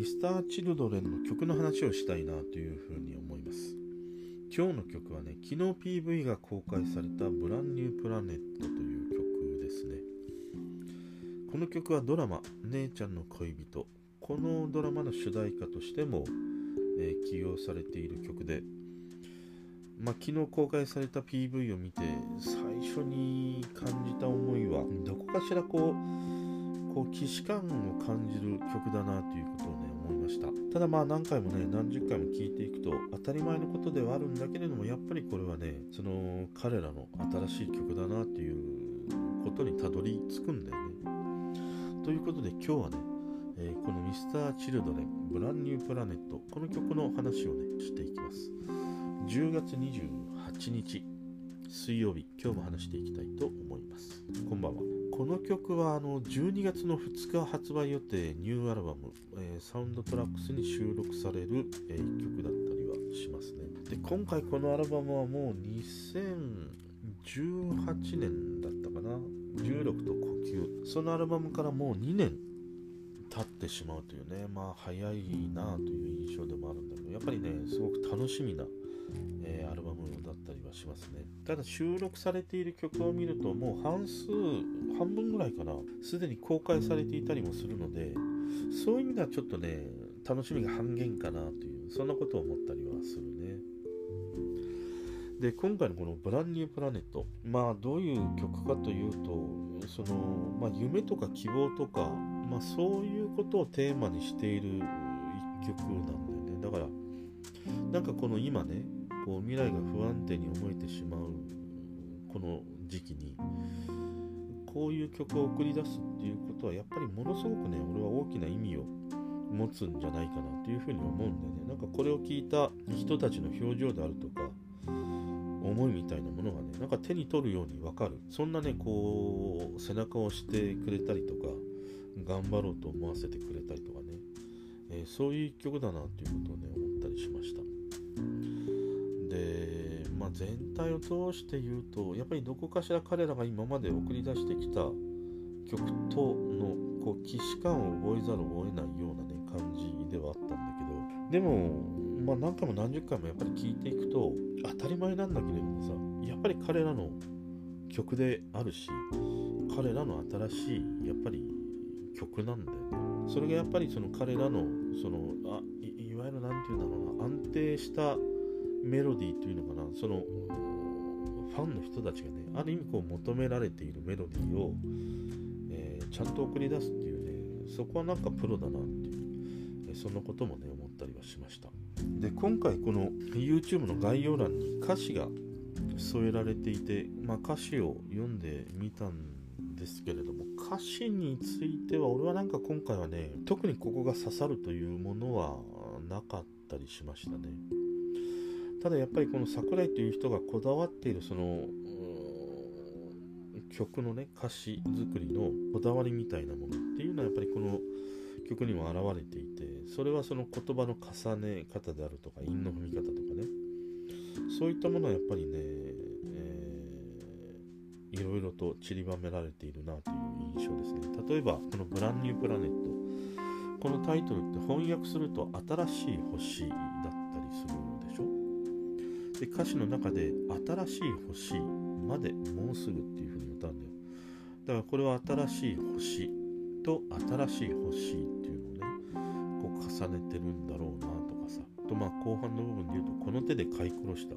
ミスター・チルドレンの曲の話をしたいなというふうに思います。今日の曲はね昨日 PV が公開された「ブランニュープラネット」という曲ですね。この曲はドラマ「姉ちゃんの恋人」このドラマの主題歌としても、えー、起用されている曲でまあ、昨日公開された PV を見て最初に感じた思いはどこかしらこうこう既視感を感じる曲だなということをね思いました。ただまあ何回もね何十回も聴いていくと当たり前のことではあるんだけれどもやっぱりこれはねその彼らの新しい曲だなということにたどり着くんだよね。ということで今日はねえー、このミスター・チルドレンブランニュープラネットこの曲の話をねしていきます。10月28日。水曜日今日も話していきたいと思います。こんばんは。この曲はあの12月の2日発売予定ニューアルバム、えー、サウンドトラックスに収録される、えー、曲だったりはしますね。で今回このアルバムはもう2018年だったかな？16と呼吸。そのアルバムからもう2年経ってしまうというねまあ早いなという印象でもあるんだけどやっぱりねすごく楽しみなえー、アルバムはしますね。ただ収録されている曲を見るともう半数半分ぐらいかなすでに公開されていたりもするのでそういう意味ではちょっとね楽しみが半減かなというそんなことを思ったりはするね。で今回のこの「ブランニュープラネット」まあどういう曲かというとその、まあ、夢とか希望とか、まあ、そういうことをテーマにしている一曲なんだよね。だからなんかこの今ねこう未来が不安定に思えてしまうこの時期にこういう曲を送り出すっていうことはやっぱりものすごくね俺は大きな意味を持つんじゃないかなというふうに思うんだよね。なんかこれを聞いた人たちの表情であるとか思いみたいなものがねなんか手に取るようにわかる。そんなねこう背中を押してくれたりとか頑張ろうと思わせてくれたりとかね、えー、そういう曲だなということをね思ったりしました、全体を通して言うとやっぱりどこかしら彼らが今まで送り出してきた曲とのこう既視感を覚えざるを得ないようなね感じではあったんだけどでも、まあ、何回も何十回もやっぱり聴いていくと当たり前なんだけれどもさやっぱり彼らの曲であるし彼らの新しいやっぱり曲なんだよね。それがやっぱりその彼らのそのあいわゆる何て言うんだろうな安定したメロディーというのかな。そのファンの人たちがねある意味こう求められているメロディーを、えー、ちゃんと送り出すっていうねそこはなんかプロだなっていう、えー、そんなこともね思ったりはしました。で今回この YouTube の概要欄に歌詞が添えられていて、まあ、歌詞を読んでみたんですけれども歌詞については俺はなんか今回はね特にここが刺さるというものはなかったりしましたね。ただやっぱりこの桜井という人がこだわっているその曲のね歌詞作りのこだわりみたいなものっていうのはやっぱりこの曲にも表れていてそれはその言葉の重ね方であるとか韻の踏み方とかね。そういったものはやっぱりね、えー、いろいろと散りばめられているなという印象ですね。例えばこの「ブランニュープラネット」このタイトルって翻訳すると「新しい星」だったりするで歌詞の中で「新しい星までもうすぐ」っていう風に歌うんだよ。だからこれは新しい星と新しい星っていうのをねこう重ねてるんだろうなとかさ。とまあ後半の部分で言うとこの手で買い殺した。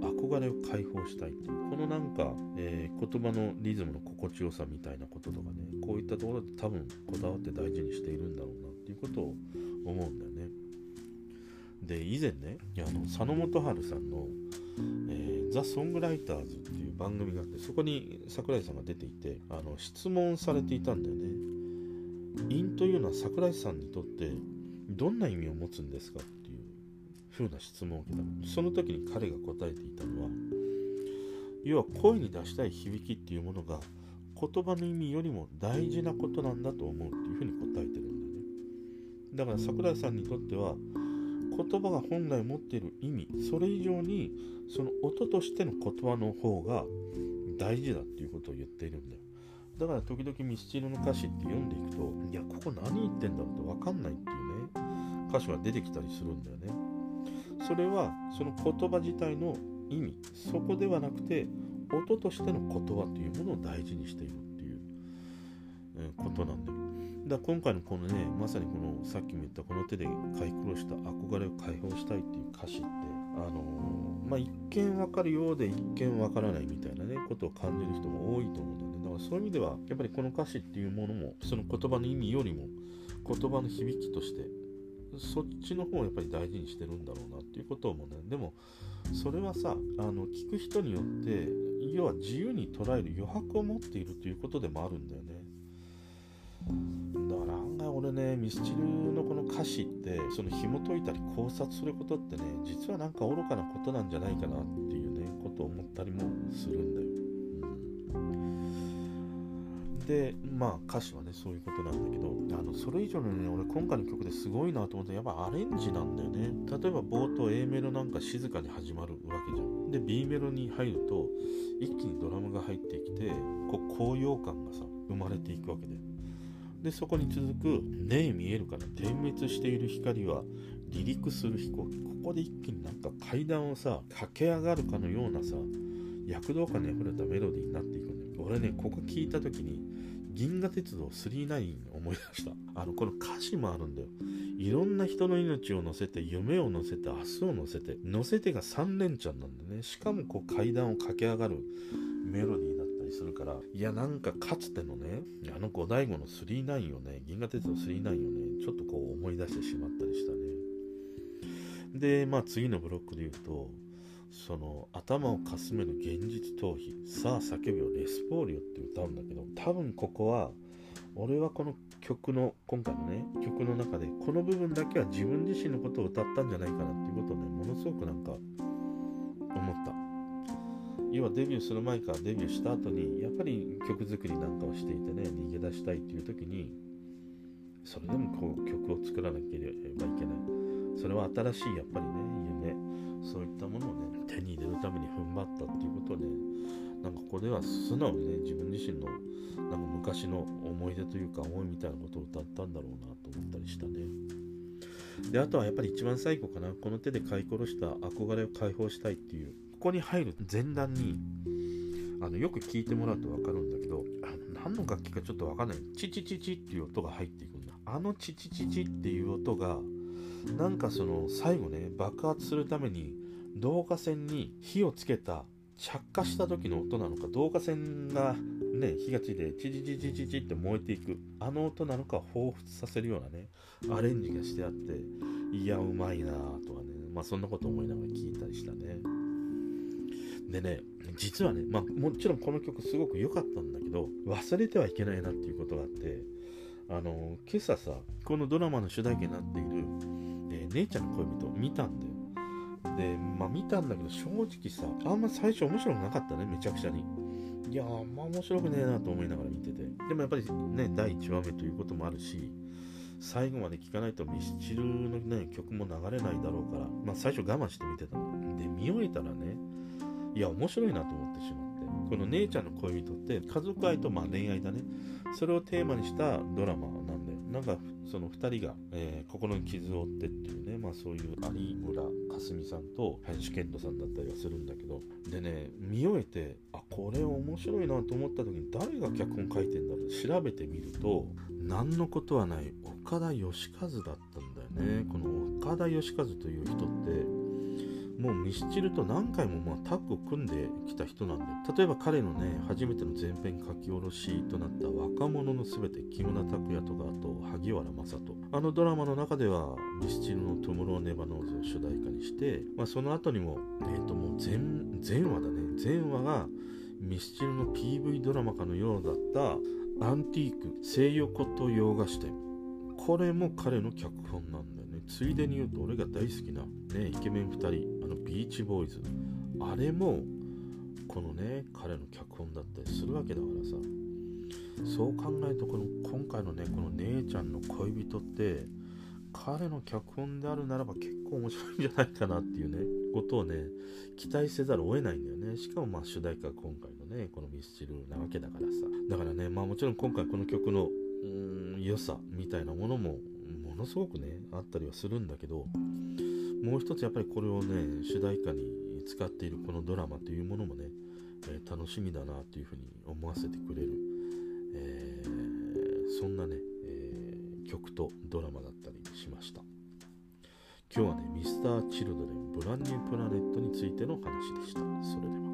憧れを解放したいっていう。このなんか、えー、言葉のリズムの心地よさみたいなこととかねこういったところで多分こだわって大事にしているんだろうなっていうことを思うんだよで以前ねあの佐野元春さんの、えー、ザ・ソングライターズっていう番組があってそこに桜井さんが出ていてあの質問されていたんだよね。陰というのは桜井さんにとってどんな意味を持つんですかっていう風な質問を受けた。その時に彼が答えていたのは要は声に出したい響きっていうものが言葉の意味よりも大事なことなんだと思うっていうふうに答えてるんだよね。だから桜井さんにとっては言葉が本来持っている意味それ以上にその音としての言葉の方が大事だっていうことを言っているんだよ。だから時々ミスチルの歌詞って読んでいくといやここ何言ってんだろうって分かんないっていうね歌詞が出てきたりするんだよね。それはその言葉自体の意味そこではなくて音としての言葉というものを大事にしているっていう、えことなんだよ。だ今回のこのねまさにこのさっきも言ったこの手で買い殺した憧れを解放したいっていう歌詞ってあのー、まあ一見わかるようで一見わからないみたいなねことを感じる人も多いと思うんだよね。だからそういう意味ではやっぱりこの歌詞っていうものもその言葉の意味よりも言葉の響きとしてそっちの方をやっぱり大事にしてるんだろうなっていうことを思うね。でもそれはさあの聞く人によって要は自由に捉える余白を持っているということでもあるんだよね。だから案外俺ねミスチルのこの歌詞ってその紐解いたり考察することってね実はなんか愚かなことなんじゃないかなっていうねことを思ったりもするんだよ。でまあ歌詞はねそういうことなんだけどあのそれ以上にね俺今回の曲ですごいなと思ってやっぱアレンジなんだよね。例えば冒頭 A メロなんか静かに始まるわけじゃん。で B メロに入ると一気にドラムが入ってきてこう高揚感がさ生まれていくわけで。でそこに続く「ねえ見えるかな点滅している光は離陸する飛行機」ここで一気になんか階段をさ駆け上がるかのようなさ躍動感にあふれたメロディーになっていくんだよ。俺ねここ聞いた時に銀河鉄道999思い出した。あのこの歌詞もあるんだよ。いろんな人の命を乗せて夢を乗せて明日を乗せて乗せてが3連チャンなんだね。しかもこう階段を駆け上がるメロディーだったりするから。いやなんかかつてのねあの五醍醐の39をね銀河鉄道999をねちょっとこう思い出してしまったりしたね。でまあ次のブロックで言うとその頭をかすめる現実逃避。さあ叫びをレスポーリオって歌うんだけど多分ここは俺はこの曲の今回のね曲の中でこの部分だけは自分自身のことを歌ったんじゃないかなっていうことをねものすごくなんか思った。要はデビューする前からデビューした後にやっぱり曲作りなんかをしていてね逃げ出したいっていう時にそれでもこう曲を作らなければいけない。それは新しいやっぱりね夢。そういったものをね手に入れるために踏ん張ったっていうことで、なんかここでは素直にね自分自身のなんか昔の思い出というか思いみたいなことを歌ったんだろうなと思ったりしたね。であとはやっぱり一番最後かな。この手で飼い殺した憧れを解放したいっていうこに入る前段にあのよく聞いてもらうと分かるんだけどあの何の楽器かちょっと分かんない。チチチチっていう音が入っていくんだ。あのチチチチっていう音がなんかその最後ね爆発するために導火線に火をつけた着火した時の音なのか導火線がね火がついてチチチチチチって燃えていくあの音なのか彷彿させるようなねアレンジがしてあっていやうまいなとかねまあそんなこと思いながら聞いたりしたね。でね実はねまあもちろんこの曲すごく良かったんだけど忘れてはいけないなっていうことがあってあの今朝さこのドラマの主題歌になっている、えー、姉ちゃんの恋人見たんだよで、まあ見たんだけど、正直さ、あんま最初面白くなかったね、めちゃくちゃに。いやあんま面白くねえなと思いながら見てて。でもやっぱりね、第1話目ということもあるし、最後まで聴かないとミスチルのね、曲も流れないだろうから、まあ最初我慢して見てたの。で、見終えたらね、いや、面白いなと思ってしまって。この姉ちゃんの恋人って家族愛とまあ恋愛だね。それをテーマにしたドラマなんだよ。なんかその2人が、えー、心に傷を負ってっていうね、まあそういう有村架純さんと林健人さんだったりはするんだけど、でね、見終えて、あ、これ面白いなと思った時に誰が脚本書いてんだろう調べてみると、何のことはない岡田義和だったんだよね。この岡田義和という人って、もうミスチルと何回もまあタッグを組んできた人なんで例えば彼のね初めての全編書き下ろしとなった「若者のすべて」木村拓哉とかあと萩原正人。あのドラマの中ではミスチルの「トゥモロー・ネバノーズ」を主題歌にして、まあ、その後にもえっ、ー、ともう全全話だね。全話がミスチルの PV ドラマかのようだったアンティーク西洋骨董洋菓子店。これも彼の脚本なんだよね。ついでに言うと俺が大好きな、ね、イケメン2人。のビーチボーイズ。あれもこのね彼の脚本だったりするわけだからさ。そう考えるとこの今回のねこの姉ちゃんの恋人って彼の脚本であるならば結構面白いんじゃないかなっていうねことをね期待せざるを得ないんだよね。しかもまあ主題歌は今回のねこのミスチルなわけだからさ。だからねまあもちろん今回この曲のうん良さみたいなものもものすごくねあったりはするんだけどもう一つやっぱりこれをね主題歌に使っているこのドラマというものもね、えー、楽しみだなというふうに思わせてくれる、えー、そんなね、えー、曲とドラマだったりしました。今日はね Mr.Children ブランニュープラネットについての話でした。それでは。